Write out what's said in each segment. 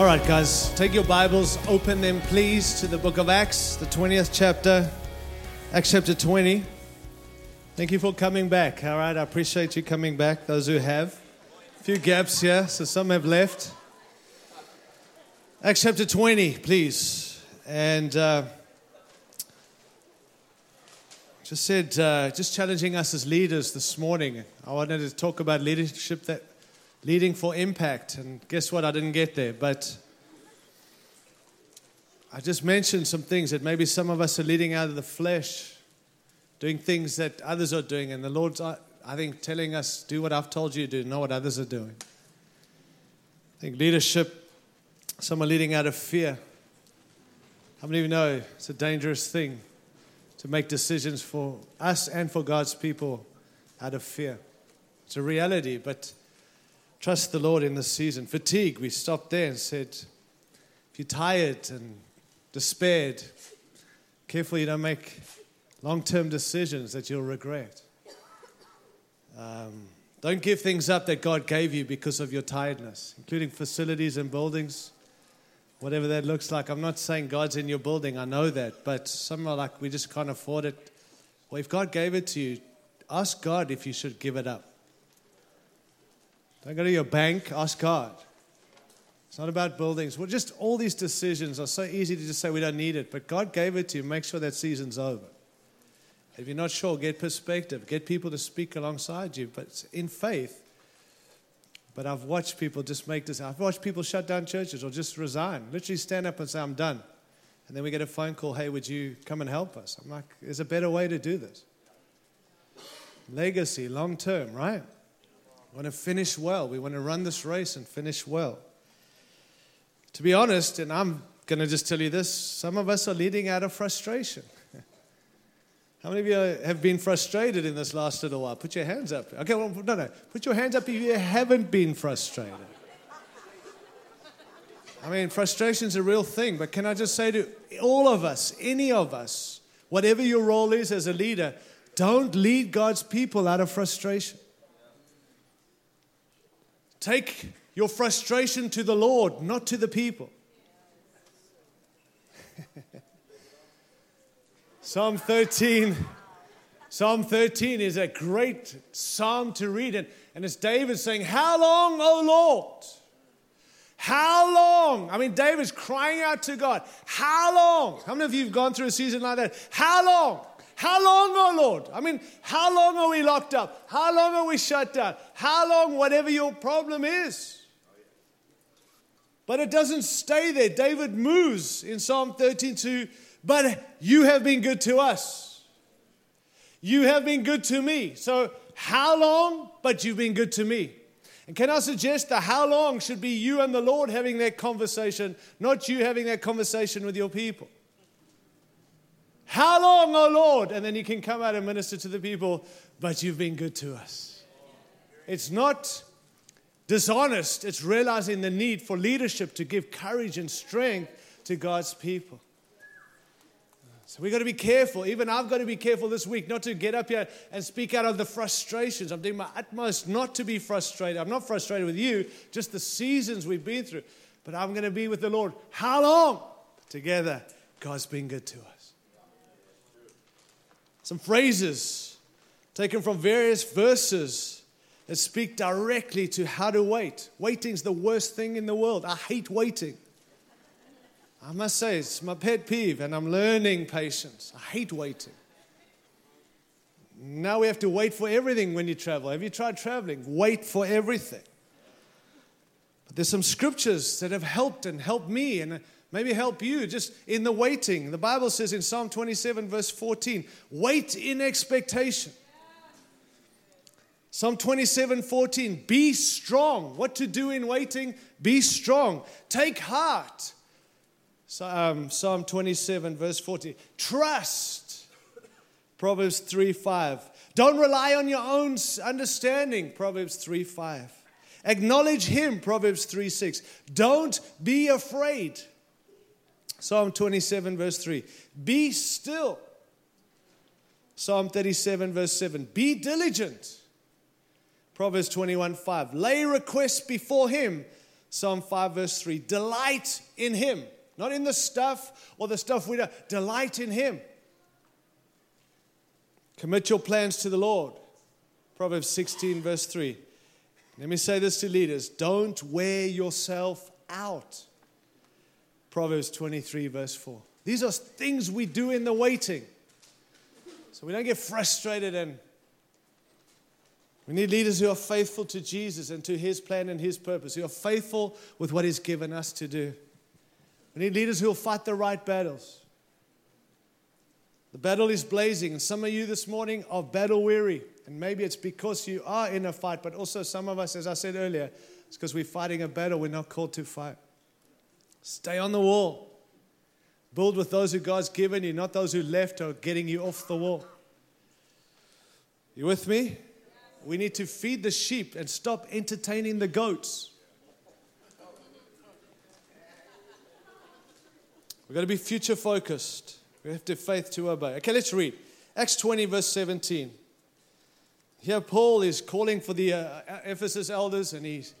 All right, guys, take your Bibles, open them, please, to the book of Acts, the 20th chapter, Acts chapter 20. Thank you for coming back. All right, I appreciate you coming back, those who have. A few gaps here, so some have left. Acts chapter 20, please. And uh, just said, uh, just challenging us as leaders this morning. I wanted to talk about leadership that leading for impact. And guess what? I didn't get there. But I just mentioned some things that maybe some of us are leading out of the flesh, doing things that others are doing. And the Lord's, uh, I think, telling us, do what I've told you to do, know what others are doing. I think leadership, some are leading out of fear. How many of you know it's a dangerous thing to make decisions for us and for God's people out of fear? It's a reality, but Trust the Lord in this season. Fatigue, we stopped there and said, if you're tired and despaired, careful you don't make long term decisions that you'll regret. Um, don't give things up that God gave you because of your tiredness, including facilities and buildings, whatever that looks like. I'm not saying God's in your building, I know that, but some are like, we just can't afford it. Well, if God gave it to you, ask God if you should give it up. Don't go to your bank, ask God. It's not about buildings. Well, just all these decisions are so easy to just say we don't need it, but God gave it to you. Make sure that season's over. If you're not sure, get perspective. Get people to speak alongside you, but in faith. But I've watched people just make this. I've watched people shut down churches or just resign. Literally stand up and say, I'm done. And then we get a phone call, hey, would you come and help us? I'm like, there's a better way to do this. Legacy, long term, right? We want to finish well. We want to run this race and finish well. To be honest, and I'm going to just tell you this some of us are leading out of frustration. How many of you have been frustrated in this last little while? Put your hands up. Okay, well, no, no. Put your hands up if you haven't been frustrated. I mean, frustration is a real thing, but can I just say to all of us, any of us, whatever your role is as a leader, don't lead God's people out of frustration. Take your frustration to the Lord, not to the people. Psalm 13. Psalm 13 is a great psalm to read, and, and it's David saying, How long, O Lord? How long? I mean, David's crying out to God. How long? How many of you have gone through a season like that? How long? How long, oh Lord? I mean, how long are we locked up? How long are we shut down? How long, whatever your problem is? But it doesn't stay there. David moves in Psalm 13 to, but you have been good to us. You have been good to me. So, how long? But you've been good to me. And can I suggest that how long should be you and the Lord having that conversation, not you having that conversation with your people? How long, O Lord? And then you can come out and minister to the people, but you've been good to us. It's not dishonest, it's realizing the need for leadership to give courage and strength to God's people. So we've got to be careful. Even I've got to be careful this week not to get up here and speak out of the frustrations. I'm doing my utmost not to be frustrated. I'm not frustrated with you, just the seasons we've been through. But I'm going to be with the Lord. How long? Together, God's been good to us. Some phrases taken from various verses that speak directly to how to wait. Waiting's the worst thing in the world. I hate waiting. I must say, it's my pet peeve, and I'm learning patience. I hate waiting. Now we have to wait for everything when you travel. Have you tried traveling? Wait for everything. But there's some scriptures that have helped and helped me, and maybe help you just in the waiting. The Bible says in Psalm 27, verse 14, wait in expectation. Psalm 27, 14, be strong. What to do in waiting? Be strong. Take heart. Um, Psalm 27, verse 40, trust. Proverbs 3, 5. Don't rely on your own understanding. Proverbs 3, 5. Acknowledge him. Proverbs 3, 6. Don't be afraid. Psalm 27, verse 3. Be still. Psalm 37, verse 7. Be diligent. Proverbs 21, 5. Lay requests before him. Psalm 5, verse 3 Delight in Him, not in the stuff or the stuff we do. Delight in Him. Commit your plans to the Lord. Proverbs 16, verse 3. Let me say this to leaders don't wear yourself out. Proverbs 23, verse 4. These are things we do in the waiting. So we don't get frustrated and we need leaders who are faithful to Jesus and to his plan and his purpose, who are faithful with what he's given us to do. We need leaders who will fight the right battles. The battle is blazing, and some of you this morning are battle weary. And maybe it's because you are in a fight, but also some of us, as I said earlier, it's because we're fighting a battle we're not called to fight. Stay on the wall. Build with those who God's given you, not those who left or getting you off the wall. You with me? We need to feed the sheep and stop entertaining the goats. We've got to be future focused. We have to faith to obey. Okay, let's read. Acts 20, verse 17. Here, Paul is calling for the uh, Ephesus elders, and he's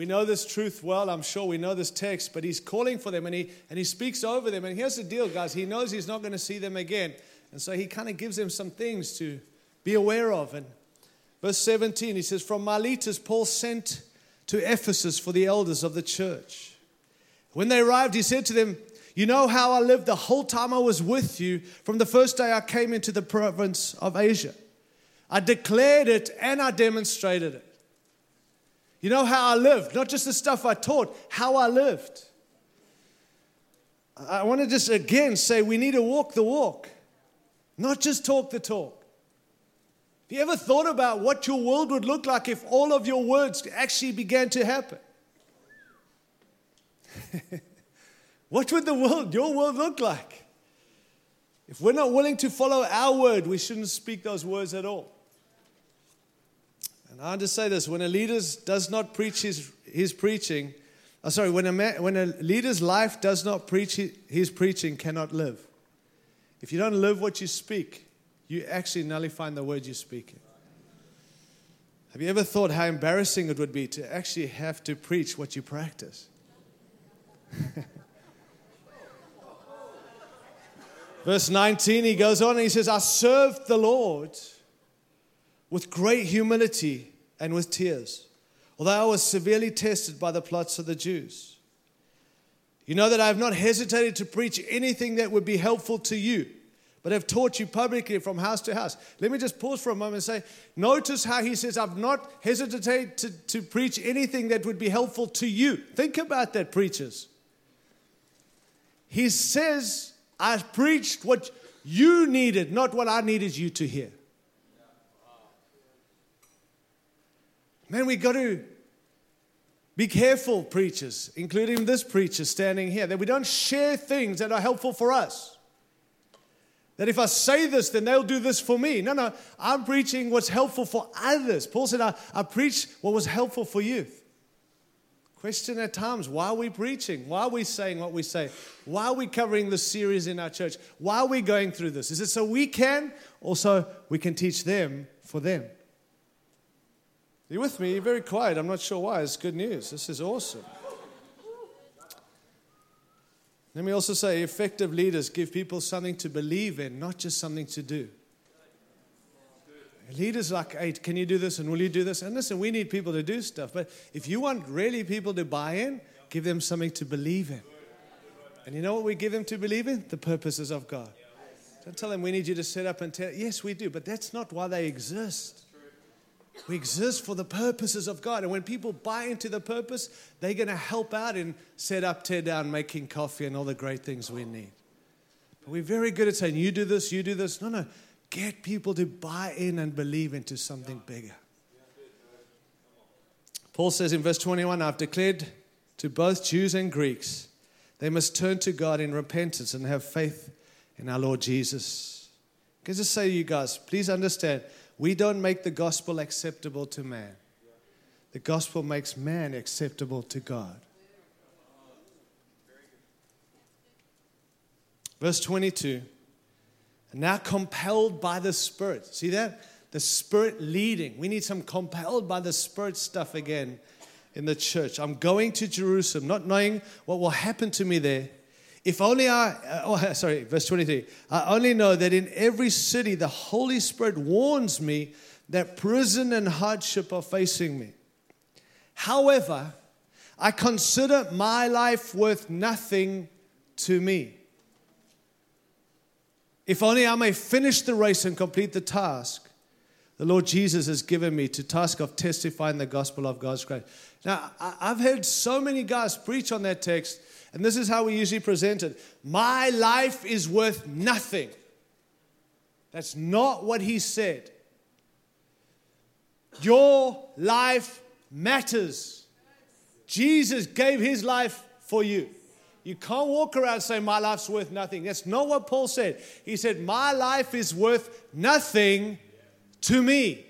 we know this truth well. I'm sure we know this text, but he's calling for them and he, and he speaks over them. And here's the deal, guys. He knows he's not going to see them again. And so he kind of gives them some things to be aware of. And verse 17, he says, From Miletus, Paul sent to Ephesus for the elders of the church. When they arrived, he said to them, You know how I lived the whole time I was with you from the first day I came into the province of Asia. I declared it and I demonstrated it. You know how I lived, not just the stuff I taught, how I lived. I want to just again say we need to walk the walk, not just talk the talk. Have you ever thought about what your world would look like if all of your words actually began to happen? what would the world, your world, look like? If we're not willing to follow our word, we shouldn't speak those words at all. I to say this when a leader does not preach his, his preaching, oh, sorry, when a, man, when a leader's life does not preach his preaching, cannot live. If you don't live what you speak, you actually nullify the word you're speaking. Have you ever thought how embarrassing it would be to actually have to preach what you practice? Verse 19, he goes on and he says, I served the Lord with great humility and with tears, although I was severely tested by the plots of the Jews. You know that I have not hesitated to preach anything that would be helpful to you, but have taught you publicly from house to house. Let me just pause for a moment and say, notice how he says, I've not hesitated to, to preach anything that would be helpful to you. Think about that, preachers. He says, I preached what you needed, not what I needed you to hear. Man, we got to be careful, preachers, including this preacher standing here, that we don't share things that are helpful for us. That if I say this, then they'll do this for me. No, no, I'm preaching what's helpful for others. Paul said, I, I preach what was helpful for you. Question at times why are we preaching? Why are we saying what we say? Why are we covering this series in our church? Why are we going through this? Is it so we can, also we can teach them for them? Are you with me? You're very quiet. I'm not sure why. It's good news. This is awesome. Let me also say effective leaders give people something to believe in, not just something to do. Leaders like, hey, can you do this and will you do this? And listen, we need people to do stuff. But if you want really people to buy in, give them something to believe in. And you know what we give them to believe in? The purposes of God. Don't tell them we need you to set up and tell. Yes, we do, but that's not why they exist. We exist for the purposes of God. And when people buy into the purpose, they're going to help out in set up, tear down, making coffee, and all the great things we need. But we're very good at saying, you do this, you do this. No, no. Get people to buy in and believe into something bigger. Paul says in verse 21 I've declared to both Jews and Greeks, they must turn to God in repentance and have faith in our Lord Jesus. Can I just say to you guys, please understand, we don't make the gospel acceptable to man, the gospel makes man acceptable to God. Verse 22 now compelled by the Spirit. See that? The Spirit leading. We need some compelled by the Spirit stuff again. in the church. I'm going to Jerusalem, not knowing what will happen to me there. If only I, uh, oh, sorry, verse 23. I only know that in every city the Holy Spirit warns me that prison and hardship are facing me. However, I consider my life worth nothing to me. If only I may finish the race and complete the task the Lord Jesus has given me to task of testifying the gospel of God's grace. Now, I've heard so many guys preach on that text, and this is how we usually present it. My life is worth nothing. That's not what he said. Your life matters. Jesus gave his life for you. You can't walk around saying, My life's worth nothing. That's not what Paul said. He said, My life is worth nothing to me.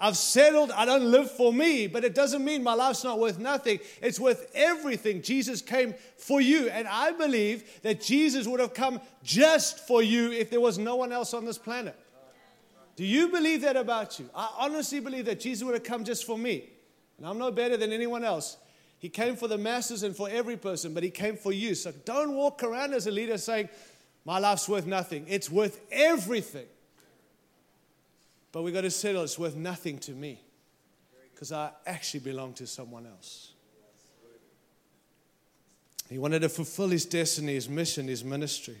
I've settled, I don't live for me, but it doesn't mean my life's not worth nothing. It's worth everything. Jesus came for you. And I believe that Jesus would have come just for you if there was no one else on this planet. Do you believe that about you? I honestly believe that Jesus would have come just for me. And I'm no better than anyone else. He came for the masses and for every person, but He came for you. So don't walk around as a leader saying, my life's worth nothing. It's worth everything. But we've got to settle it's worth nothing to me because I actually belong to someone else. He wanted to fulfill his destiny, his mission, his ministry.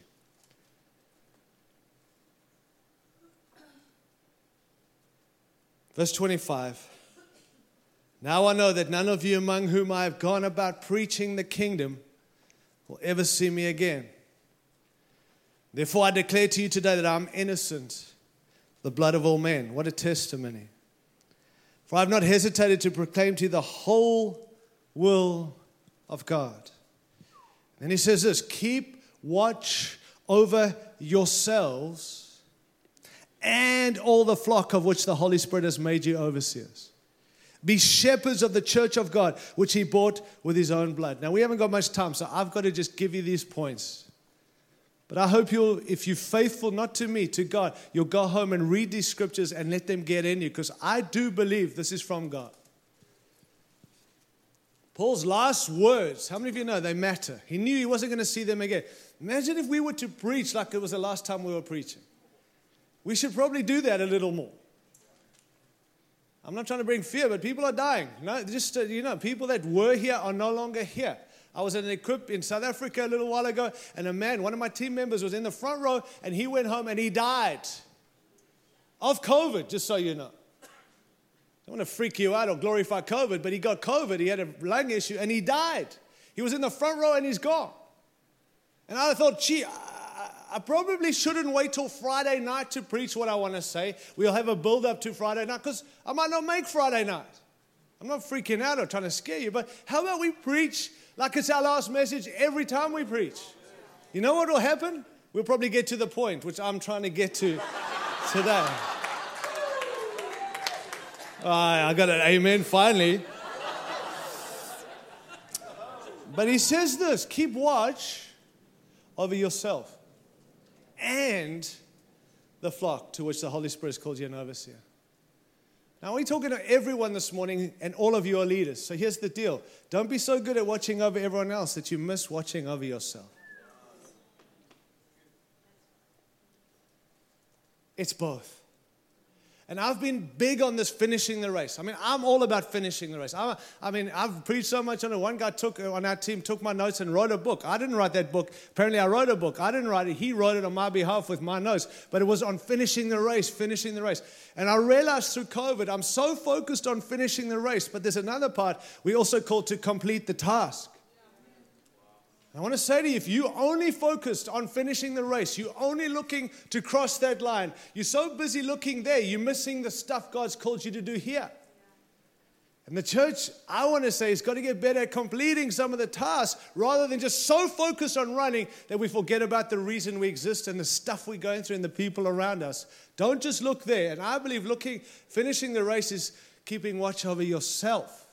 Verse 25. Now I know that none of you among whom I have gone about preaching the kingdom will ever see me again. Therefore, I declare to you today that I'm innocent, the blood of all men. What a testimony. For I have not hesitated to proclaim to you the whole will of God. And he says this keep watch over yourselves and all the flock of which the Holy Spirit has made you overseers. Be shepherds of the church of God, which he bought with his own blood. Now, we haven't got much time, so I've got to just give you these points. But I hope you'll, if you're faithful not to me, to God, you'll go home and read these scriptures and let them get in you because I do believe this is from God. Paul's last words, how many of you know they matter? He knew he wasn't going to see them again. Imagine if we were to preach like it was the last time we were preaching. We should probably do that a little more. I'm not trying to bring fear, but people are dying. No, just uh, you know, people that were here are no longer here. I was an equip in South Africa a little while ago, and a man, one of my team members, was in the front row, and he went home and he died of COVID, just so you know. I don't want to freak you out or glorify COVID, but he got COVID. He had a lung issue and he died. He was in the front row and he's gone. And I thought, gee, I, I probably shouldn't wait till Friday night to preach what I want to say. We'll have a build up to Friday night because I might not make Friday night. I'm not freaking out or trying to scare you, but how about we preach like it's our last message every time we preach. You know what will happen? We'll probably get to the point, which I'm trying to get to today. I got an amen finally. But he says this keep watch over yourself and the flock to which the Holy Spirit has called you an overseer. Now, we're talking to everyone this morning, and all of you are leaders. So here's the deal don't be so good at watching over everyone else that you miss watching over yourself. It's both. And I've been big on this finishing the race. I mean, I'm all about finishing the race. I, I mean, I've preached so much on it. One guy took on our team took my notes and wrote a book. I didn't write that book. Apparently, I wrote a book. I didn't write it. He wrote it on my behalf with my notes. But it was on finishing the race, finishing the race. And I realized through COVID, I'm so focused on finishing the race. But there's another part we also call to complete the task. I want to say to you if you only focused on finishing the race, you're only looking to cross that line, you're so busy looking there, you're missing the stuff God's called you to do here. And the church, I want to say, has got to get better at completing some of the tasks rather than just so focused on running that we forget about the reason we exist and the stuff we're going through and the people around us. Don't just look there. And I believe looking, finishing the race is keeping watch over yourself.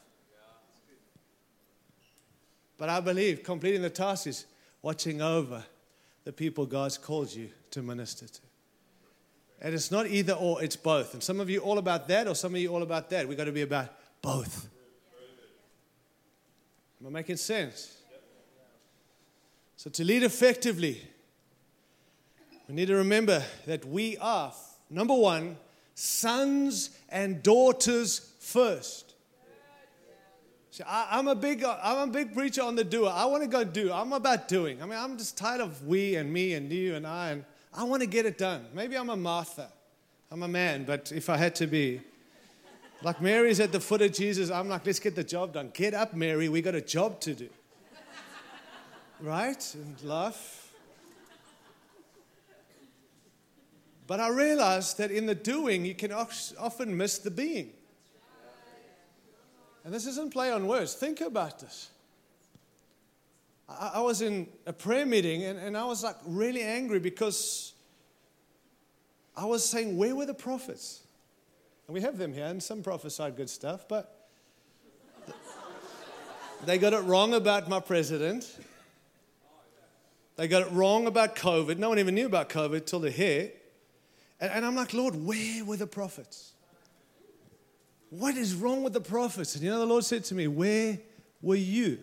But I believe completing the task is watching over the people God's called you to minister to. And it's not either or, it's both. And some of you all about that, or some of you all about that. We've got to be about both. Am I making sense? So, to lead effectively, we need to remember that we are, number one, sons and daughters first. I, am a big, uh, I'm a big preacher on the doer. I want to go do. I'm about doing. I mean, I'm just tired of we and me and you and I, and I want to get it done. Maybe I'm a Martha. I'm a man, but if I had to be, like Mary's at the foot of Jesus, I'm like, let's get the job done. Get up, Mary. We got a job to do. Right? And laugh. But I realized that in the doing, you can often miss the being. And this isn't play on words. Think about this. I, I was in a prayer meeting and, and I was like really angry because I was saying, where were the prophets? And we have them here, and some prophesied good stuff, but they got it wrong about my president. They got it wrong about COVID. No one even knew about COVID till the hair. And, and I'm like, Lord, where were the prophets? What is wrong with the prophets? And you know, the Lord said to me, Where were you?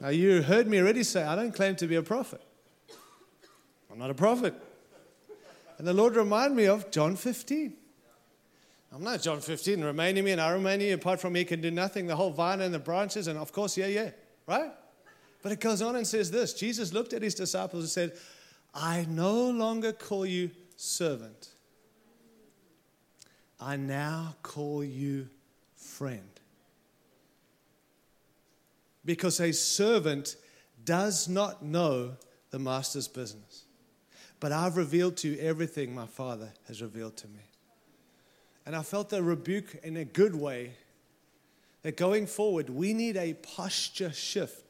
Now, you heard me already say, I don't claim to be a prophet. I'm not a prophet. And the Lord reminded me of John 15. I'm not John 15, remain in me and I remain in you. Apart from me, can do nothing. The whole vine and the branches, and of course, yeah, yeah, right? But it goes on and says this Jesus looked at his disciples and said, I no longer call you servant, I now call you friend. Because a servant does not know the master's business. But I've revealed to you everything my Father has revealed to me. And I felt the rebuke in a good way that going forward, we need a posture shift.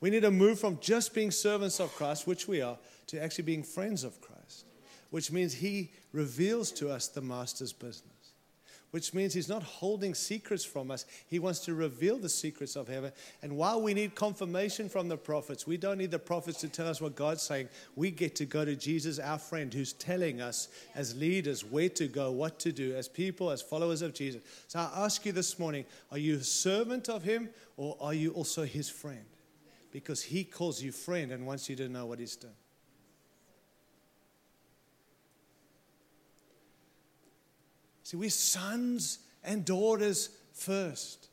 We need to move from just being servants of Christ, which we are, to actually being friends of Christ, which means He reveals to us the Master's business which means he's not holding secrets from us. He wants to reveal the secrets of heaven. And while we need confirmation from the prophets, we don't need the prophets to tell us what God's saying. We get to go to Jesus, our friend, who's telling us as leaders where to go, what to do, as people, as followers of Jesus. So I ask you this morning are you a servant of him or are you also his friend? Because he calls you friend and wants you to know what he's done. See, we're sons and daughters first.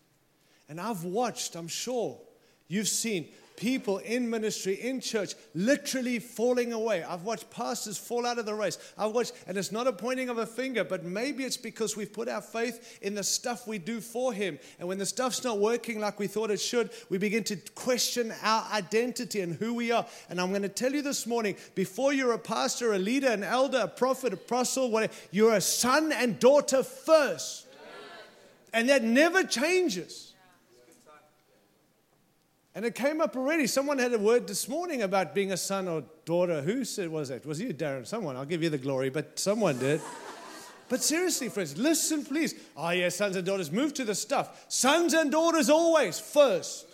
And I've watched, I'm sure you've seen people in ministry, in church, literally falling away. I've watched pastors fall out of the race. I've watched, and it's not a pointing of a finger, but maybe it's because we've put our faith in the stuff we do for Him. And when the stuff's not working like we thought it should, we begin to question our identity and who we are. And I'm going to tell you this morning before you're a pastor, a leader, an elder, a prophet, a apostle, whatever, you're a son and daughter first. And that never changes. And it came up already. Someone had a word this morning about being a son or daughter. Who said was it? Was you, Darren? Someone. I'll give you the glory, but someone did. But seriously, friends, listen, please. Ah, oh, yeah, sons and daughters, move to the stuff. Sons and daughters always first.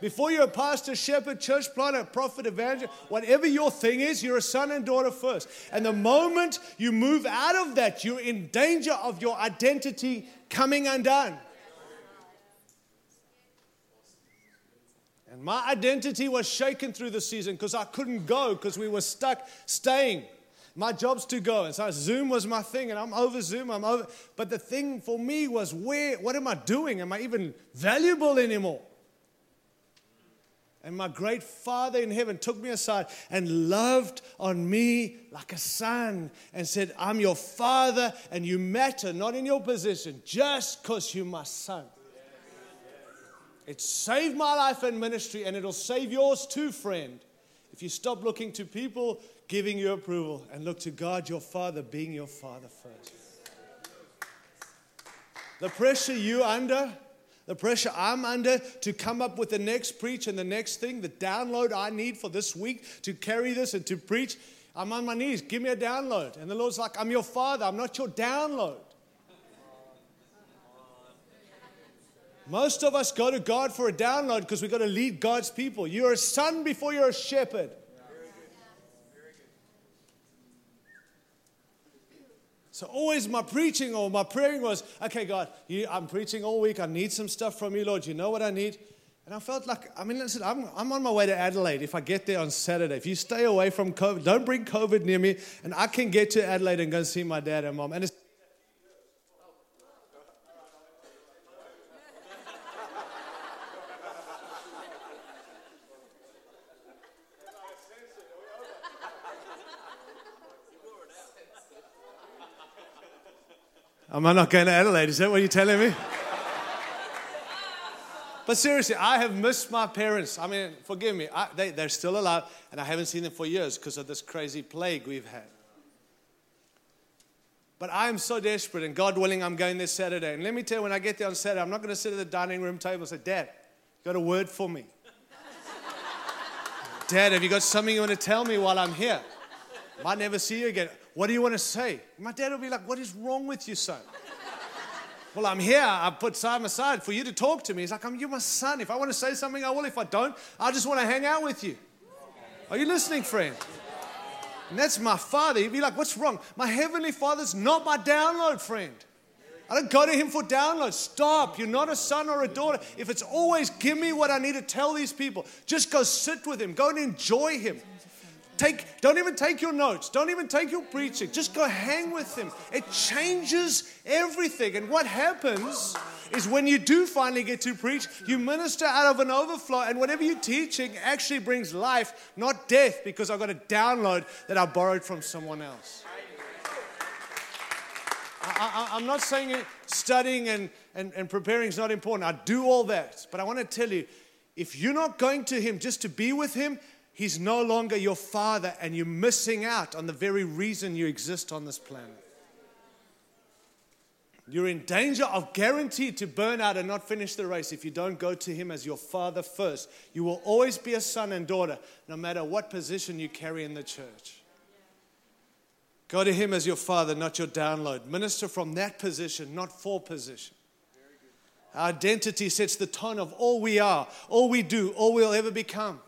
Before you're a pastor, shepherd, church planter, prophet, evangelist, whatever your thing is, you're a son and daughter first. And the moment you move out of that, you're in danger of your identity coming undone. And my identity was shaken through the season because I couldn't go because we were stuck staying. My job's to go. And so Zoom was my thing, and I'm over Zoom. I'm over. But the thing for me was where, what am I doing? Am I even valuable anymore? And my great Father in heaven took me aside and loved on me like a son and said, I'm your father and you matter, not in your position, just because you're my son. It saved my life and ministry, and it'll save yours too, friend. If you stop looking to people giving you approval and look to God, your Father, being your Father first. The pressure you under, the pressure I'm under to come up with the next preach and the next thing, the download I need for this week to carry this and to preach, I'm on my knees. Give me a download. And the Lord's like, I'm your Father, I'm not your download. Most of us go to God for a download because we've got to lead God's people. You're a son before you're a shepherd. So always my preaching or my praying was, okay, God, you, I'm preaching all week. I need some stuff from you, Lord. You know what I need? And I felt like, I mean, listen, I'm, I'm on my way to Adelaide if I get there on Saturday. If you stay away from COVID, don't bring COVID near me, and I can get to Adelaide and go see my dad and mom. And it's Am I not going to Adelaide? Is that what you're telling me? But seriously, I have missed my parents. I mean, forgive me. I, they, they're still alive, and I haven't seen them for years because of this crazy plague we've had. But I am so desperate, and God willing, I'm going this Saturday. And let me tell you, when I get there on Saturday, I'm not going to sit at the dining room table and say, Dad, you got a word for me? Dad, have you got something you want to tell me while I'm here? I might never see you again. What do you want to say? My dad will be like, What is wrong with you, son? Well, I'm here. I put time aside for you to talk to me. He's like, I'm you're my son. If I want to say something, I will. If I don't, I just want to hang out with you. Are you listening, friend? And that's my father. He'd be like, What's wrong? My heavenly father's not my download friend. I don't go to him for download. Stop. You're not a son or a daughter. If it's always give me what I need to tell these people, just go sit with him. Go and enjoy him. Take, don't even take your notes. Don't even take your preaching. Just go hang with him. It changes everything. And what happens is when you do finally get to preach, you minister out of an overflow, and whatever you're teaching actually brings life, not death, because I've got a download that I borrowed from someone else. I, am not saying studying and, and, and preparing is not important. I do all that. But I want to tell you if you're not going to Him just to be with Him, He's no longer your father, and you're missing out on the very reason you exist on this planet. You're in danger of guaranteed to burn out and not finish the race if you don't go to Him as your father first. You will always be a son and daughter, no matter what position you carry in the church. Go to Him as your father, not your download. Minister from that position, not for position. Our identity sets the tone of all we are, all we do, all we'll ever become.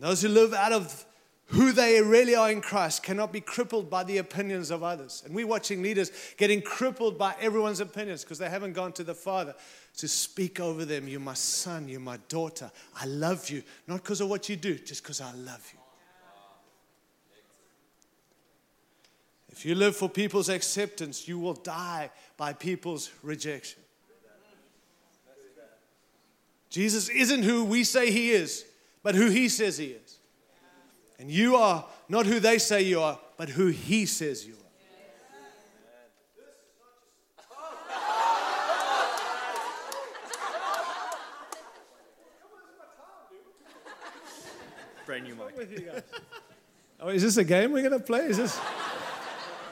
Those who live out of who they really are in Christ cannot be crippled by the opinions of others. And we're watching leaders getting crippled by everyone's opinions because they haven't gone to the Father to speak over them. You're my son, you're my daughter. I love you, not because of what you do, just because I love you. If you live for people's acceptance, you will die by people's rejection. Jesus isn't who we say he is but who He says He is. And you are not who they say you are, but who He says you are. Brand new mic. Oh, is this a game we're going to play? Is this,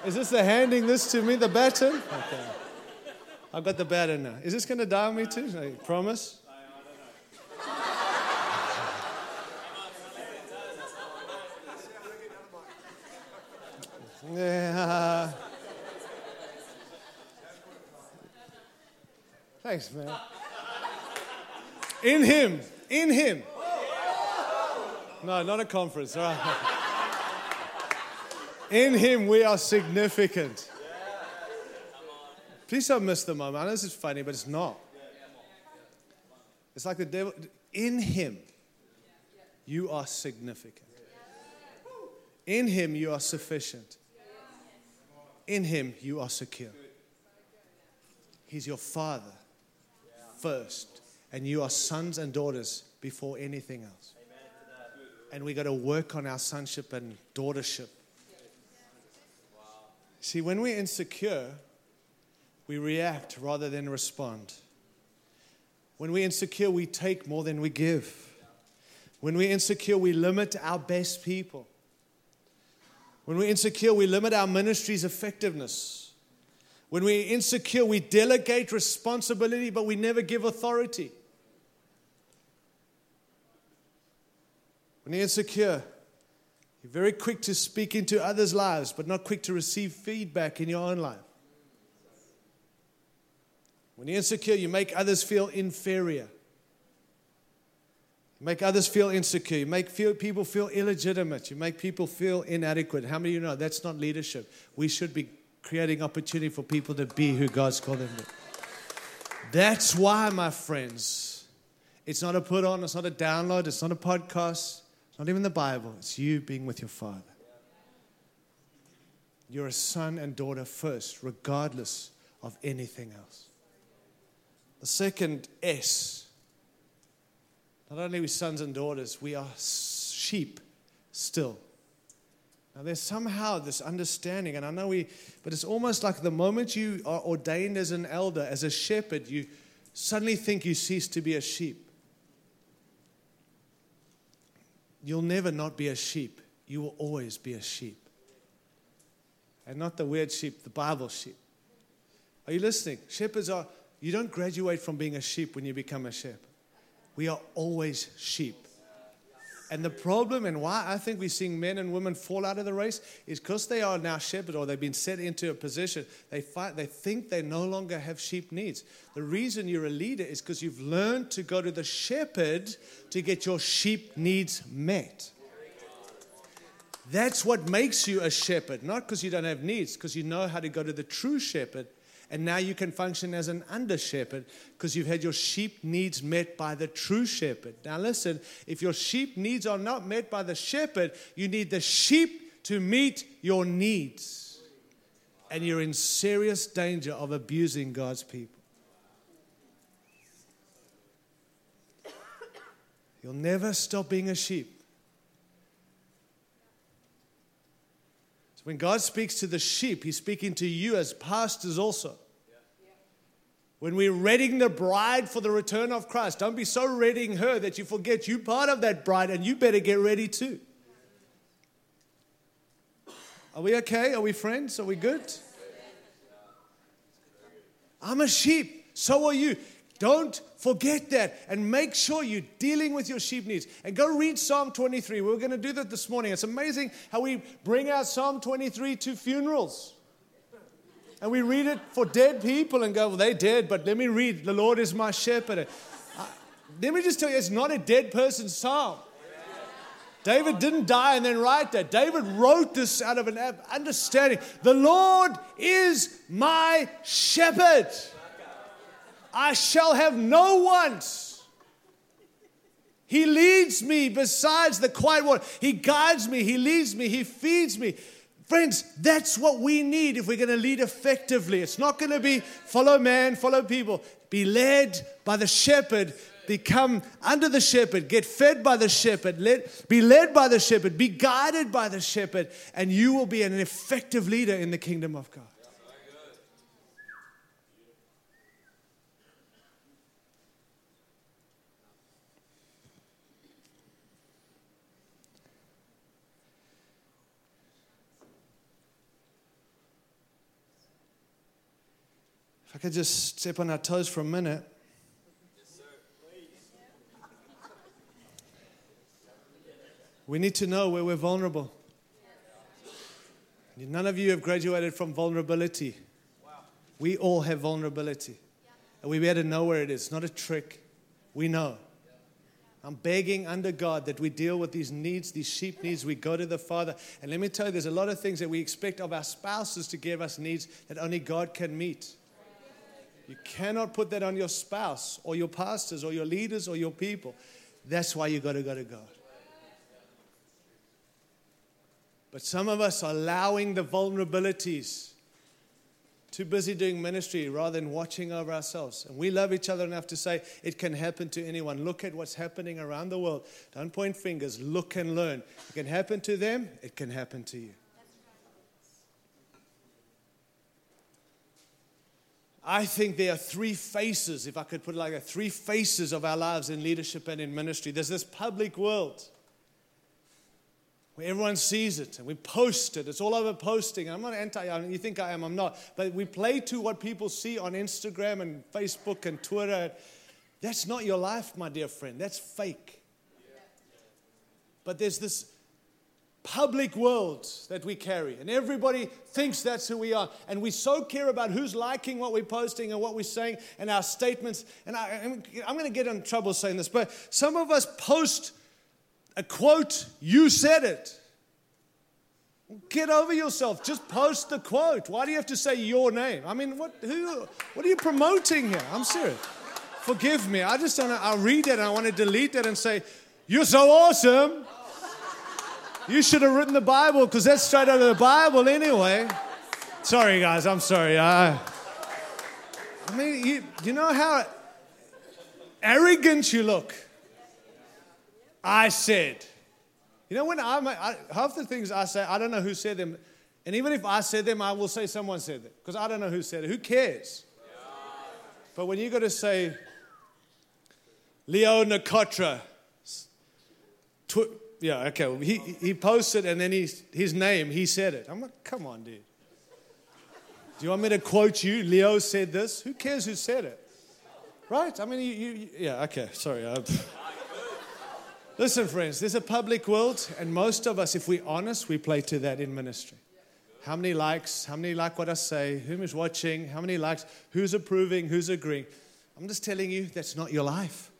is this the handing this to me, the baton? Okay. I've got the baton now. Is this going to die on me too? I promise? Yeah. Thanks, man. In Him. In Him. No, not a conference. All right. In Him, we are significant. Please don't miss the moment. I know this is funny, but it's not. It's like the devil. In Him, you are significant. In Him, you are sufficient. In Him, you are secure. He's your Father first, and you are sons and daughters before anything else. And we got to work on our sonship and daughtership. See, when we're insecure, we react rather than respond. When we're insecure, we take more than we give. When we're insecure, we limit our best people. When we're insecure, we limit our ministry's effectiveness. When we're insecure, we delegate responsibility, but we never give authority. When you're insecure, you're very quick to speak into others' lives, but not quick to receive feedback in your own life. When you're insecure, you make others feel inferior. You make others feel insecure. You make feel, people feel illegitimate. You make people feel inadequate. How many of you know that's not leadership? We should be creating opportunity for people to be who God's called them to. That's why, my friends, it's not a put on, it's not a download, it's not a podcast, it's not even the Bible. It's you being with your Father. You're a son and daughter first, regardless of anything else. The second S not only are we sons and daughters, we are sheep still. Now, there's somehow this understanding, and I know we, but it's almost like the moment you are ordained as an elder, as a shepherd, you suddenly think you cease to be a sheep. You'll never not be a sheep. You will always be a sheep. And not the weird sheep, the Bible sheep. Are you listening? Shepherds are, you don't graduate from being a sheep when you become a shepherd. We are always sheep. And the problem and why I think we're seeing men and women fall out of the race is because they are now shepherd or they've been set into a position. They fight, they think they no longer have sheep needs. The reason you're a leader is because you've learned to go to the shepherd to get your sheep needs met. That's what makes you a shepherd, not because you don't have needs, because you know how to go to the true shepherd and now you can function as an under shepherd because you've had your sheep needs met by the true shepherd. Now, listen, if your sheep needs are not met by the shepherd, you need the sheep to meet your needs. And you're in serious danger of abusing God's people. You'll never stop being a sheep. When God speaks to the sheep, He's speaking to you as pastors also. When we're readying the bride for the return of Christ, don't be so readying her that you forget you're part of that bride and you better get ready too. Are we okay? Are we friends? Are we good? I'm a sheep. So are you. Don't forget that and make sure you're dealing with your sheep needs. And go read Psalm 23. We are going to do that this morning. It's amazing how we bring out Psalm 23 to funerals. And we read it for dead people and go, well, they're dead, but let me read, the Lord is my shepherd. Uh, let me just tell you, it's not a dead person's psalm. David didn't die and then write that. David wrote this out of an understanding. The Lord is my shepherd. I shall have no wants. He leads me besides the quiet water. He guides me, He leads me, He feeds me. Friends, that's what we need if we're going to lead effectively. It's not going to be follow man, follow people. Be led by the shepherd, become under the shepherd, get fed by the shepherd, let, be led by the shepherd, be guided by the shepherd, and you will be an effective leader in the kingdom of God. I could just step on our toes for a minute. We need to know where we're vulnerable. None of you have graduated from vulnerability. We all have vulnerability. And we better know where it is. Not a trick. We know. I'm begging under God that we deal with these needs, these sheep needs. We go to the Father. And let me tell you, there's a lot of things that we expect of our spouses to give us needs that only God can meet. You cannot put that on your spouse or your pastors or your leaders or your people. That's why you got to go to God. But some of us are allowing the vulnerabilities. Too busy doing ministry rather than watching over ourselves. And we love each other enough to say it can happen to anyone. Look at what's happening around the world. Don't point fingers, look and learn. It can happen to them, it can happen to you. I think there are three faces, if I could put it like that, three faces of our lives in leadership and in ministry. There's this public world where everyone sees it and we post it. It's all over posting. I'm not anti, I mean, you think I am, I'm not. But we play to what people see on Instagram and Facebook and Twitter. That's not your life, my dear friend. That's fake. But there's this public world that we carry. And everybody thinks that's who we are. And we so care about who's liking what we're posting and what we're saying and our statements. And I, I'm going to get in trouble saying this, but some of us post a quote, you said it. Get over yourself. Just post the quote. Why do you have to say your name? I mean, what, who, what are you promoting here? I'm serious. Forgive me. I just don't. I'll read it and I want to delete it and say, You're so awesome. You should have written the Bible because that's straight out of the Bible anyway. Sorry, guys. I'm sorry. I, I mean, you, you know how arrogant you look. I said. You know, when I'm, I, half the things I say, I don't know who said them. And even if I said them, I will say someone said them because I don't know who said it. Who cares? But when you got to say, Leo Nakotra, tw- yeah, okay, well, he, he posted and then he, his name, he said it. I'm like, come on, dude. Do you want me to quote you? Leo said this. Who cares who said it? Right? I mean, you, you yeah, okay, sorry. Listen, friends, there's a public world, and most of us, if we're honest, we play to that in ministry. How many likes? How many like what I say? Who is watching? How many likes? Who's approving? Who's agreeing? I'm just telling you, that's not your life.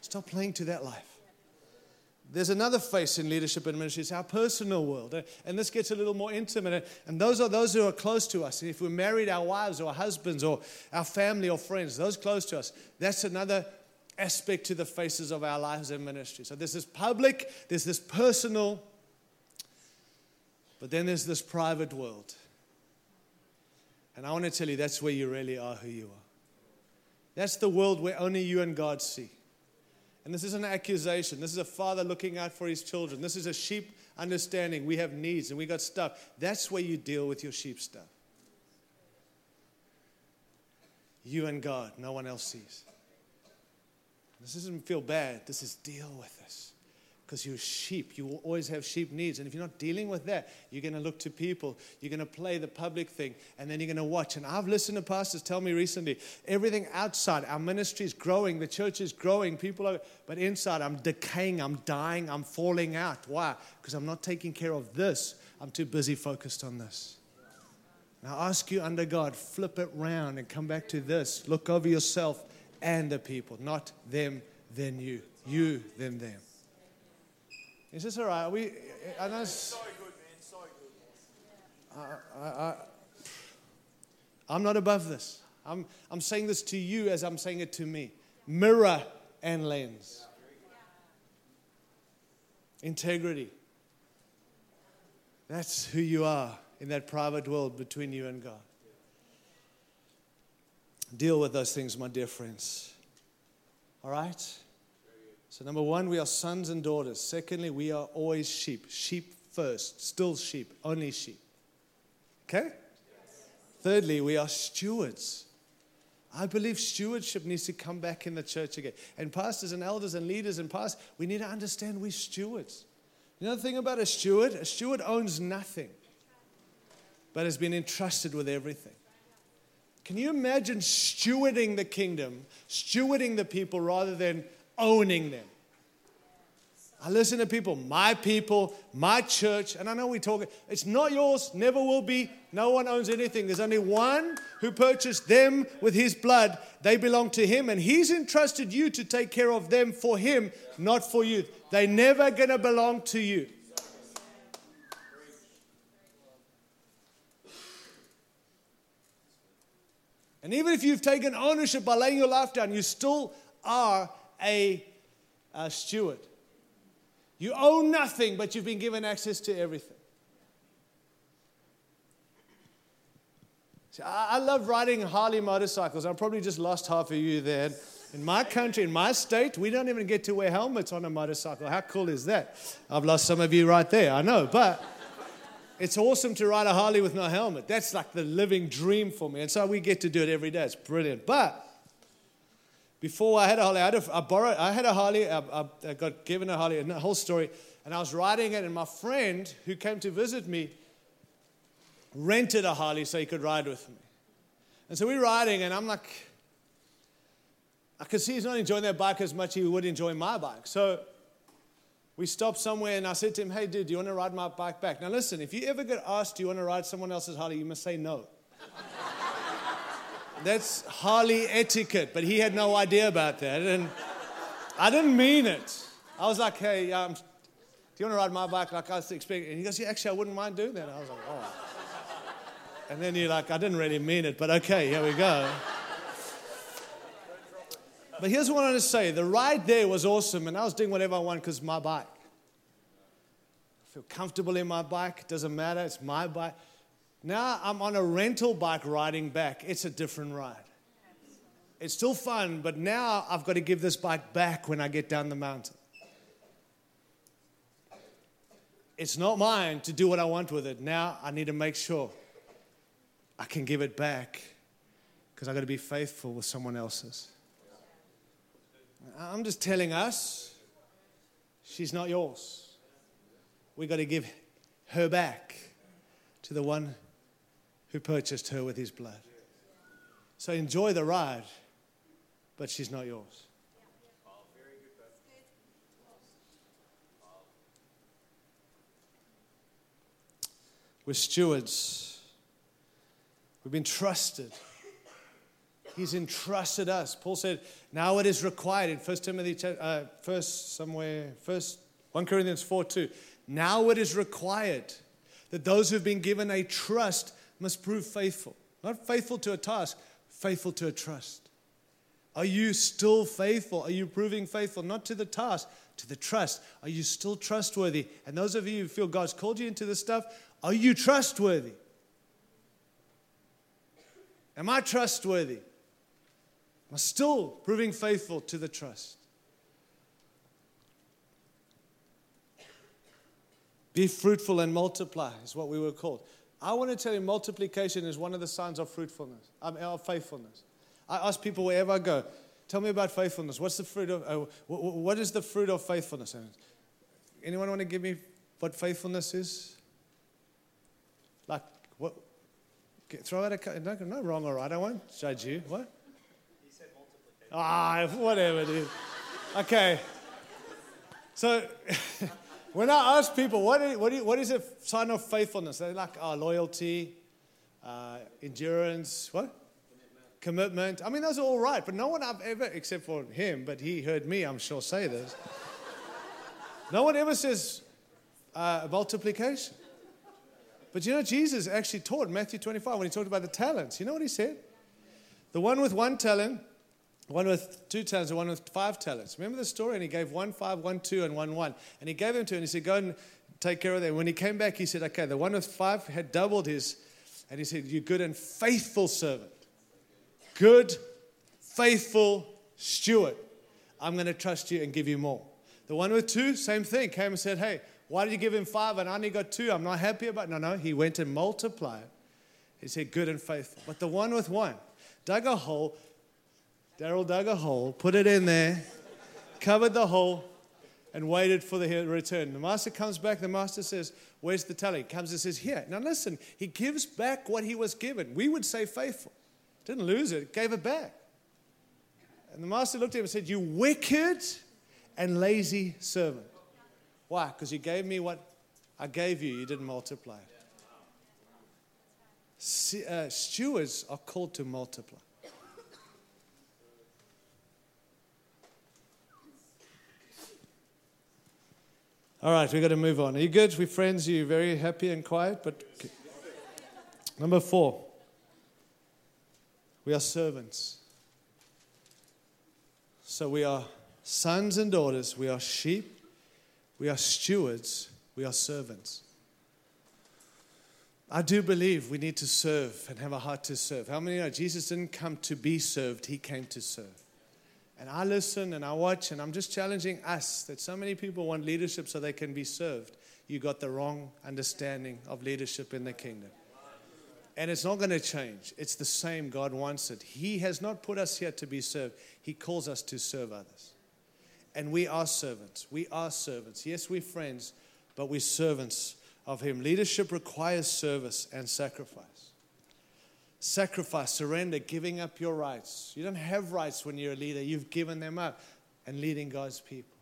Stop playing to that life. There's another face in leadership and ministry. It's our personal world. Eh? And this gets a little more intimate. Eh? And those are those who are close to us. And if we're married, our wives or our husbands or our family or friends, those close to us, that's another aspect to the faces of our lives and ministry. So there's this public, there's this personal, but then there's this private world. And I want to tell you that's where you really are who you are. That's the world where only you and God see. And this is an accusation. This is a father looking out for his children. This is a sheep understanding. We have needs and we got stuff. That's where you deal with your sheep stuff. You and God, no one else sees. This doesn't feel bad. This is deal with this. Because you're sheep. You will always have sheep needs. And if you're not dealing with that, you're going to look to people. You're going to play the public thing. And then you're going to watch. And I've listened to pastors tell me recently everything outside, our ministry is growing, the church is growing, people are, but inside, I'm decaying, I'm dying, I'm falling out. Why? Because I'm not taking care of this. I'm too busy focused on this. Now, I ask you under God, flip it round and come back to this. Look over yourself and the people, not them, then you, you, then them. Is this all right? We, I know. So good, man. So good. I, I, I'm not above this. I'm, I'm saying this to you as I'm saying it to me. Mirror and lens. Integrity. That's who you are in that private world between you and God. Deal with those things, my dear friends. All right? So, number one, we are sons and daughters. Secondly, we are always sheep. Sheep first, still sheep, only sheep. Okay? Thirdly, we are stewards. I believe stewardship needs to come back in the church again. And pastors and elders and leaders and pastors, we need to understand we're stewards. You know the thing about a steward? A steward owns nothing, but has been entrusted with everything. Can you imagine stewarding the kingdom, stewarding the people rather than owning them? I listen to people, my people, my church, and I know we talk, it's not yours, never will be. No one owns anything. There's only one who purchased them with his blood. They belong to him, and he's entrusted you to take care of them for him, not for you. They're never going to belong to you. And even if you've taken ownership by laying your life down, you still are a, a steward. You own nothing, but you've been given access to everything. See, I, I love riding Harley motorcycles. I probably just lost half of you there. In my country, in my state, we don't even get to wear helmets on a motorcycle. How cool is that? I've lost some of you right there, I know, but it's awesome to ride a Harley with no helmet. That's like the living dream for me. And so we get to do it every day. It's brilliant. But before I had a Harley, I had a, I borrowed, I had a Harley, I, I, I got given a Harley, a whole story. And I was riding it, and my friend who came to visit me rented a Harley so he could ride with me. And so we're riding, and I'm like, I could see he's not enjoying that bike as much as he would enjoy my bike. So we stopped somewhere and I said to him, Hey, dude, do you want to ride my bike back? Now, listen, if you ever get asked, Do you want to ride someone else's Harley? you must say no. That's Harley etiquette, but he had no idea about that. And I didn't mean it. I was like, Hey, um, do you want to ride my bike like I was expecting? And he goes, Yeah, actually, I wouldn't mind doing that. And I was like, Oh. And then you're like, I didn't really mean it, but okay, here we go. But here's what I want to say the ride there was awesome, and I was doing whatever I want because my bike. I feel comfortable in my bike, it doesn't matter, it's my bike. Now I'm on a rental bike riding back. It's a different ride. It's still fun, but now I've got to give this bike back when I get down the mountain. It's not mine to do what I want with it. Now I need to make sure I can give it back because I've got to be faithful with someone else's. I'm just telling us, she's not yours. We've got to give her back to the one who purchased her with his blood. So enjoy the ride, but she's not yours. We're stewards. We've been trusted. He's entrusted us. Paul said, now it is required in 1 Timothy, uh, first somewhere, first 1 Corinthians 4 2. Now it is required that those who've been given a trust must prove faithful. Not faithful to a task, faithful to a trust. Are you still faithful? Are you proving faithful not to the task, to the trust? Are you still trustworthy? And those of you who feel God's called you into this stuff, are you trustworthy? Am I trustworthy? Am I still proving faithful to the trust? Be fruitful and multiply is what we were called. I want to tell you, multiplication is one of the signs of fruitfulness, of faithfulness. I ask people wherever I go, tell me about faithfulness. What's the fruit of, uh, what is the fruit of faithfulness? Anyone want to give me what faithfulness is? Like, what? Throw out a, no, no wrong or right, I won't judge you. What? He said multiplication. Ah, whatever, dude. Okay. So, when I ask people, what is, what, is, what is a sign of faithfulness? They're like, oh, loyalty, uh, endurance, what? Commitment. I mean, those are all right, but no one I've ever, except for him, but he heard me, I'm sure, say this. no one ever says uh, multiplication. But you know, Jesus actually taught Matthew 25 when he talked about the talents. You know what he said? The one with one talent one with two talents and one with five talents. Remember the story? And he gave one five, one two, and one one. And he gave them to him and he said, Go and take care of them. When he came back, he said, Okay, the one with five had doubled his. And he said, You good and faithful servant. Good, faithful steward. I'm going to trust you and give you more. The one with two, same thing, came and said, Hey, why did you give him five and I only got two? I'm not happy about it. No, no, he went and multiplied. He said, Good and faithful. But the one with one dug a hole, Daryl dug a hole, put it in there, covered the hole, and waited for the return. The master comes back. The master says, Where's the talent? He comes and says, Here. Now listen, he gives back what he was given. We would say faithful. Didn't lose it, gave it back. And the master looked at him and said, You wicked and lazy servant. Why? Because you gave me what I gave you, you didn't multiply. Uh, stewards are called to multiply. All right, we've got to move on. Are you good? We friends? Are you very happy and quiet? But number four, we are servants. So we are sons and daughters. We are sheep. We are stewards. We are servants. I do believe we need to serve and have a heart to serve. How many know Jesus didn't come to be served, he came to serve. And I listen and I watch, and I'm just challenging us that so many people want leadership so they can be served. You got the wrong understanding of leadership in the kingdom. And it's not going to change. It's the same. God wants it. He has not put us here to be served, He calls us to serve others. And we are servants. We are servants. Yes, we're friends, but we're servants of Him. Leadership requires service and sacrifice sacrifice, surrender, giving up your rights. You don't have rights when you're a leader, you've given them up and leading God's people.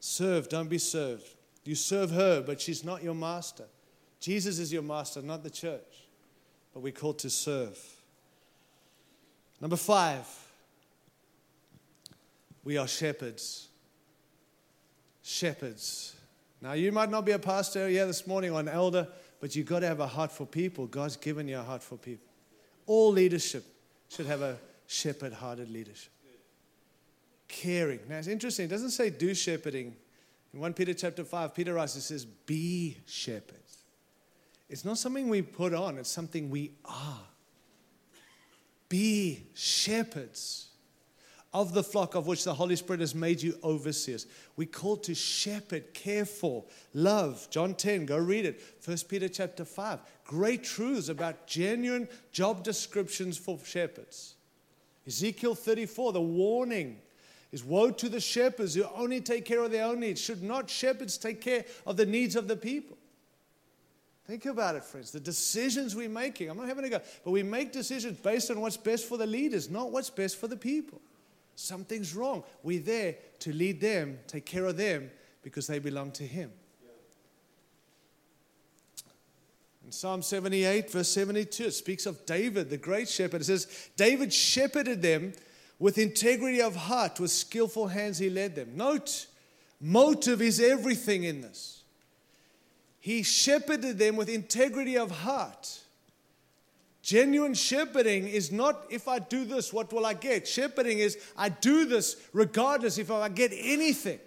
Serve, don't be served. You serve her, but she's not your master. Jesus is your master, not the church. But we're called to serve. Number five, we are shepherds. Shepherds. Now, you might not be a pastor here this morning or an elder, but you've got to have a heart for people. God's given you a heart for people. All leadership should have a shepherd hearted leadership. Caring. Now, it's interesting. It doesn't say do shepherding. In 1 Peter chapter 5, Peter writes, it says, be shepherds. It's not something we put on, it's something we are. Be shepherds of the flock of which the Holy Spirit has made you overseers. We're called to shepherd, care for, love. John 10, go read it. 1 Peter chapter 5. Great truths about genuine job descriptions for shepherds. Ezekiel 34, the warning is woe to the shepherds who only take care of their own needs. Should not shepherds take care of the needs of the people? Think about it, friends. The decisions we're making, I'm not having a go, but we make decisions based on what's best for the leaders, not what's best for the people. Something's wrong. We're there to lead them, take care of them, because they belong to Him. In Psalm 78, verse 72, it speaks of David, the great shepherd. It says, David shepherded them with integrity of heart, with skillful hands he led them. Note, motive is everything in this. He shepherded them with integrity of heart. Genuine shepherding is not if I do this, what will I get? Shepherding is I do this regardless if I get anything.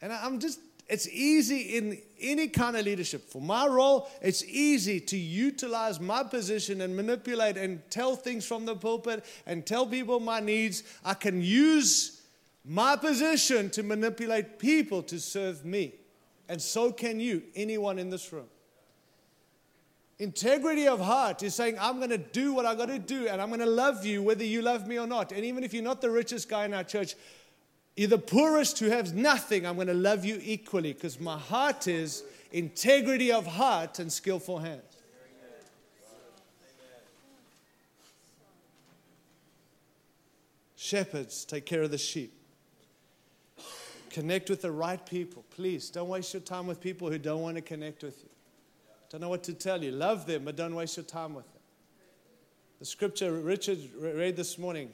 And I'm just, it's easy in any kind of leadership. For my role, it's easy to utilize my position and manipulate and tell things from the pulpit and tell people my needs. I can use my position to manipulate people to serve me. And so can you, anyone in this room. Integrity of heart is saying, I'm going to do what I got to do and I'm going to love you whether you love me or not. And even if you're not the richest guy in our church, you're the poorest who has nothing, I'm going to love you equally because my heart is integrity of heart and skillful hands. Shepherds take care of the sheep. Connect with the right people. Please don't waste your time with people who don't want to connect with you. Don't know what to tell you. Love them, but don't waste your time with them. The scripture Richard read this morning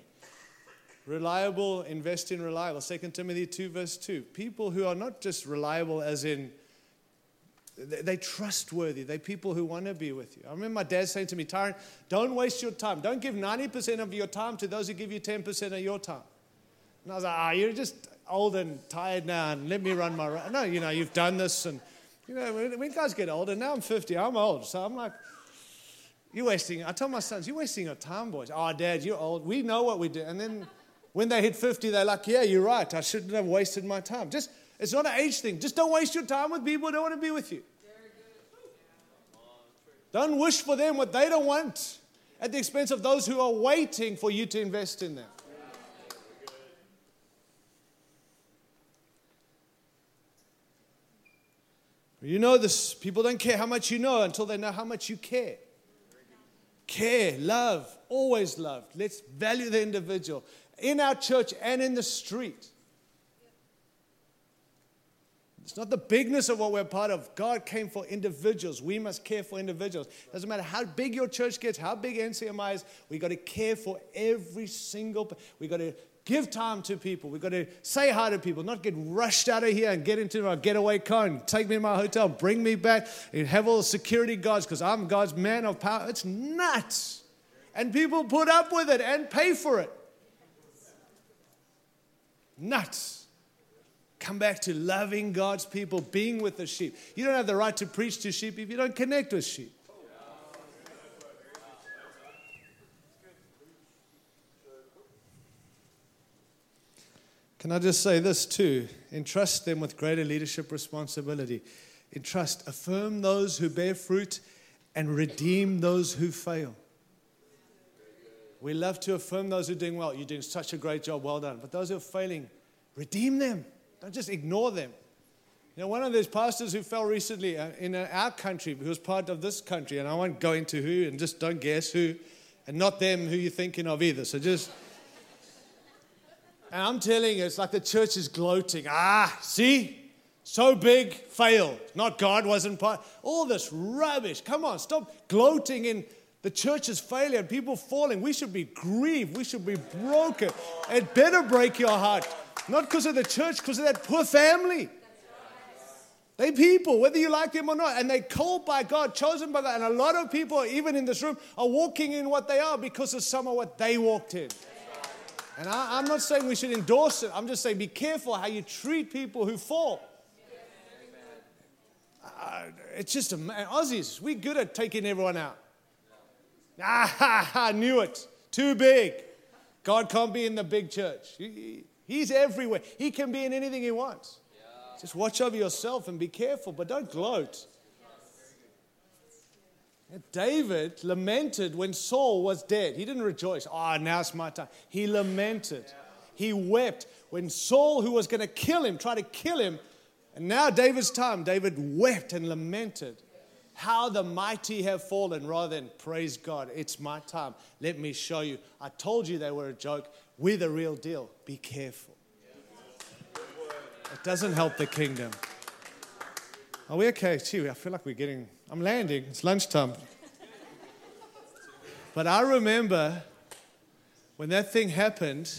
reliable, invest in reliable. 2 Timothy 2, verse 2. People who are not just reliable as in they're trustworthy. They're people who want to be with you. I remember my dad saying to me, Tyron, don't waste your time. Don't give 90% of your time to those who give you 10% of your time. And I was like, ah, oh, you're just old and tired now, and let me run my. No, you know, you've done this, and you know, when guys get older, now I'm 50, I'm old. So I'm like, you're wasting, I tell my sons, you're wasting your time, boys. Oh, dad, you're old. We know what we do. And then when they hit 50, they're like, yeah, you're right. I shouldn't have wasted my time. Just, it's not an age thing. Just don't waste your time with people who don't want to be with you. Don't wish for them what they don't want at the expense of those who are waiting for you to invest in them. You know this. People don't care how much you know until they know how much you care. Care, love, always love. Let's value the individual in our church and in the street. It's not the bigness of what we're part of. God came for individuals. We must care for individuals. Doesn't matter how big your church gets, how big NCMI is, we got to care for every single. We got to give time to people. We've got to say hi to people, not get rushed out of here and get into my getaway car and take me to my hotel, bring me back, and have all the security guards because I'm God's man of power. It's nuts. And people put up with it and pay for it. Nuts. Come back to loving God's people, being with the sheep. You don't have the right to preach to sheep if you don't connect with sheep. Can I just say this too? Entrust them with greater leadership responsibility. Entrust, affirm those who bear fruit and redeem those who fail. We love to affirm those who are doing well. You're doing such a great job, well done. But those who are failing, redeem them. Don't just ignore them. You know, one of those pastors who fell recently uh, in uh, our country, who was part of this country, and I won't go into who, and just don't guess who, and not them who you're thinking of either. So just And I'm telling you, it's like the church is gloating. Ah, see? So big, failed. Not God wasn't part. All this rubbish. Come on, stop gloating in the church's failure and people falling. We should be grieved. We should be broken. It better break your heart. Not because of the church, because of that poor family. They people, whether you like them or not, and they're called by God, chosen by God. And a lot of people, even in this room, are walking in what they are because of some of what they walked in. And I, am not saying we should endorse it. I'm just saying be careful how you treat people who fall. Uh, it's just a man. Aussies. We're good at taking everyone out. Ah, I knew it. Too big. God can't be in the big church. He, he's everywhere. He can be in anything he wants. Just watch over yourself and be careful, but don't gloat. David lamented when Saul was dead. He didn't rejoice. Ah, oh, now it's my time. He lamented. He wept when Saul, who was going to kill him, tried to kill him. And now David's time. David wept and lamented how the mighty have fallen rather than praise God. It's my time. Let me show you. I told you they were a joke. We're the real deal. Be careful. It doesn't help the kingdom. Are we okay? Gee, I feel like we're getting, I'm landing. It's lunchtime. But I remember when that thing happened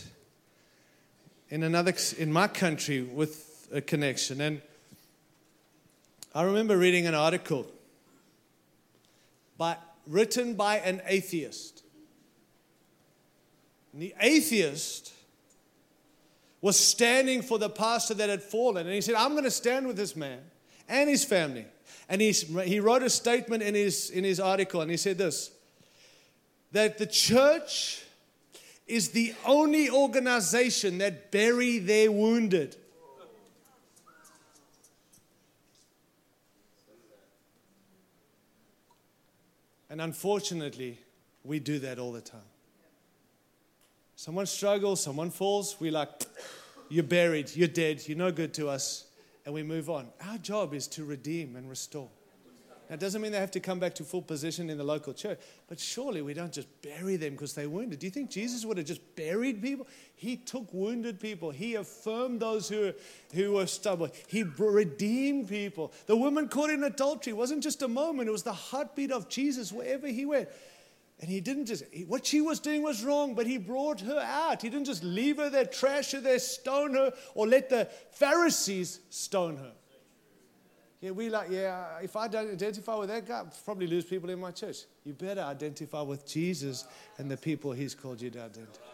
in another, in my country with a connection. And I remember reading an article but written by an atheist. And the atheist was standing for the pastor that had fallen. And he said, I'm going to stand with this man and his family. And he's, he wrote a statement in his, in his article, and he said this that the church is the only organization that bury their wounded. And unfortunately, we do that all the time. Someone struggles, someone falls, we like, you're buried, you're dead, you're no good to us, and we move on. Our job is to redeem and restore. That doesn't mean they have to come back to full position in the local church, but surely we don't just bury them because they're wounded. Do you think Jesus would have just buried people? He took wounded people, He affirmed those who, who were stubborn, He redeemed people. The woman caught in adultery wasn't just a moment, it was the heartbeat of Jesus wherever He went. And he didn't just, what she was doing was wrong, but he brought her out. He didn't just leave her there, trash her there, stone her, or let the Pharisees stone her. Yeah, we like, yeah, if I don't identify with that guy, I'll probably lose people in my church. You better identify with Jesus and the people he's called you to identify.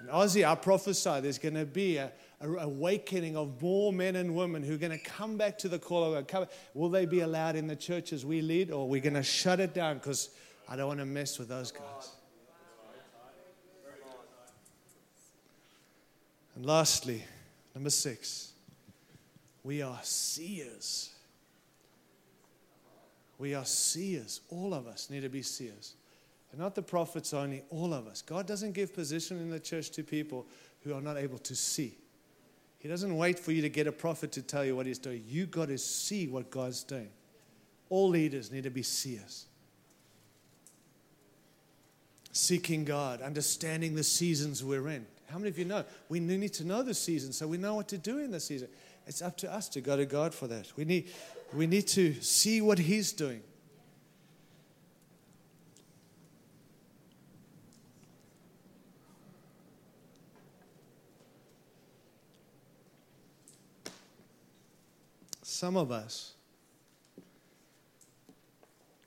And Aussie, I prophesy there's going to be a, a, awakening of more men and women who are going to come back to the call of God. Will they be allowed in the churches we lead, or are we going to shut it down because I don't want to mess with those guys? And lastly, number six. We are seers. We are seers. All of us need to be seers. And not the prophets only, all of us. God doesn't give position in the church to people who are not able to see. He doesn't wait for you to get a prophet to tell you what he's doing. You've got to see what God's doing. All leaders need to be seers. Seeking God, understanding the seasons we're in. How many of you know? We need to know the season so we know what to do in the season. It's up to us to go to God for that. We need, we need to see what He's doing. Some of us,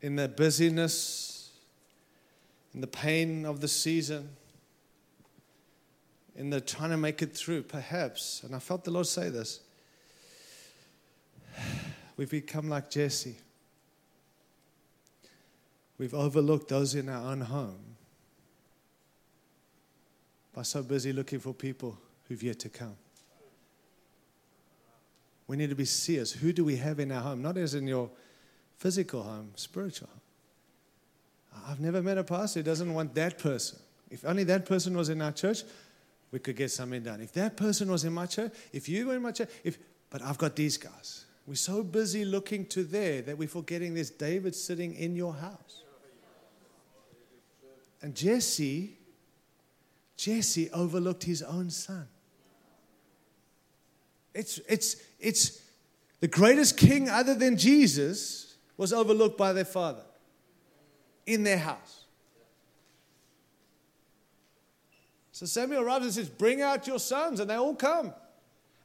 in the busyness, in the pain of the season, in the trying to make it through, perhaps, and I felt the Lord say this, We've become like Jesse. We've overlooked those in our own home by so busy looking for people who've yet to come. We need to be seers. Who do we have in our home? Not as in your physical home, spiritual home. I've never met a pastor who doesn't want that person. If only that person was in our church, we could get something done. If that person was in my church, if you were in my church, if but I've got these guys. We're so busy looking to there that we're forgetting there's David sitting in your house. And Jesse Jesse overlooked his own son. It's, it's, it's the greatest king other than Jesus was overlooked by their father in their house. So Samuel arrives and says, Bring out your sons, and they all come.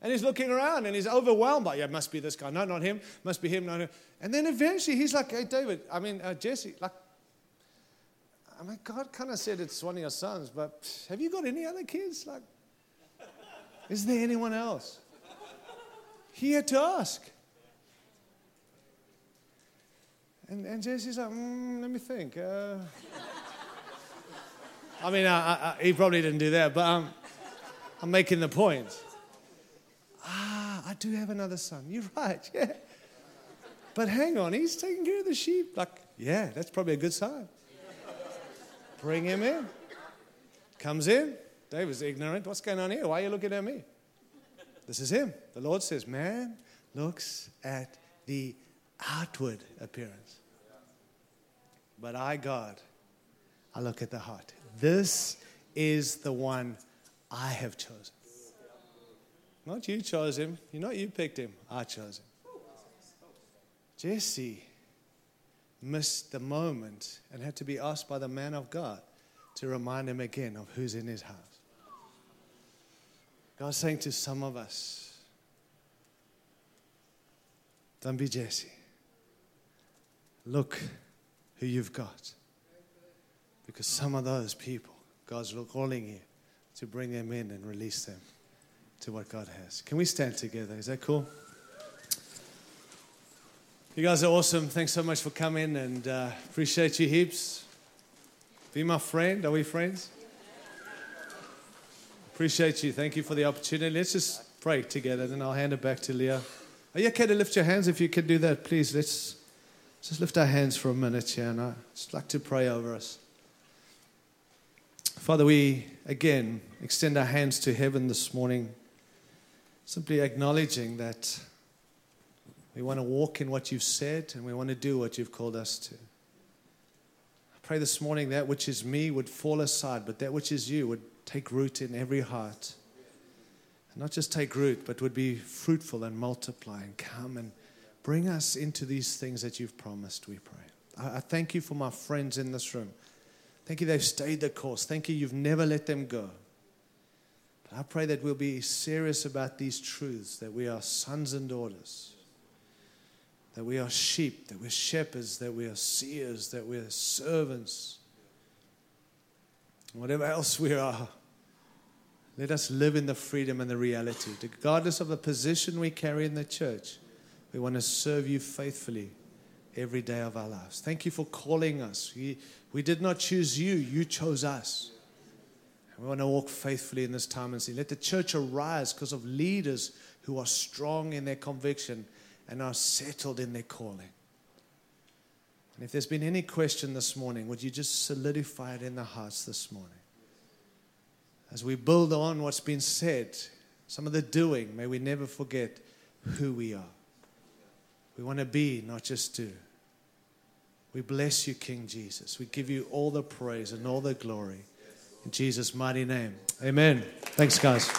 And he's looking around and he's overwhelmed by, yeah, it must be this guy. No, not him. Must be him. No, no. And then eventually he's like, hey, David, I mean, uh, Jesse, like, I mean, God kind of said it's one of your sons, but have you got any other kids? Like, is there anyone else? He had to ask. And, and Jesse's like, mm, let me think. Uh, I mean, I, I, he probably didn't do that, but um, I'm making the point. Ah, I do have another son. You're right, yeah. But hang on, he's taking care of the sheep. Like, yeah, that's probably a good sign. Bring him in. Comes in. David's ignorant. What's going on here? Why are you looking at me? This is him. The Lord says, Man looks at the outward appearance. But I, God, I look at the heart. This is the one I have chosen. Not you chose him. Not you picked him. I chose him. Jesse missed the moment and had to be asked by the man of God to remind him again of who's in his house. God's saying to some of us, don't be Jesse. Look who you've got. Because some of those people, God's calling you to bring them in and release them to what God has. Can we stand together? Is that cool? You guys are awesome. Thanks so much for coming and uh, appreciate you heaps. Be my friend. Are we friends? Appreciate you. Thank you for the opportunity. Let's just pray together, then I'll hand it back to Leah. Are you okay to lift your hands? If you can do that, please. Let's just lift our hands for a minute here, and I'd just like to pray over us. Father, we again extend our hands to heaven this morning simply acknowledging that we want to walk in what you've said and we want to do what you've called us to. I pray this morning that which is me would fall aside, but that which is you would take root in every heart. And not just take root, but would be fruitful and multiply and come and bring us into these things that you've promised, we pray. I, I thank you for my friends in this room. Thank you they've stayed the course. Thank you you've never let them go. But I pray that we'll be serious about these truths that we are sons and daughters, that we are sheep, that we're shepherds, that we are seers, that we're servants. Whatever else we are, let us live in the freedom and the reality. Regardless of the position we carry in the church, we want to serve you faithfully every day of our lives. Thank you for calling us. We, we did not choose you, you chose us. We want to walk faithfully in this time and see. Let the church arise because of leaders who are strong in their conviction and are settled in their calling. And if there's been any question this morning, would you just solidify it in the hearts this morning? As we build on what's been said, some of the doing, may we never forget who we are. We want to be, not just do. We bless you, King Jesus. We give you all the praise and all the glory. In Jesus' mighty name. Amen. Thanks, guys.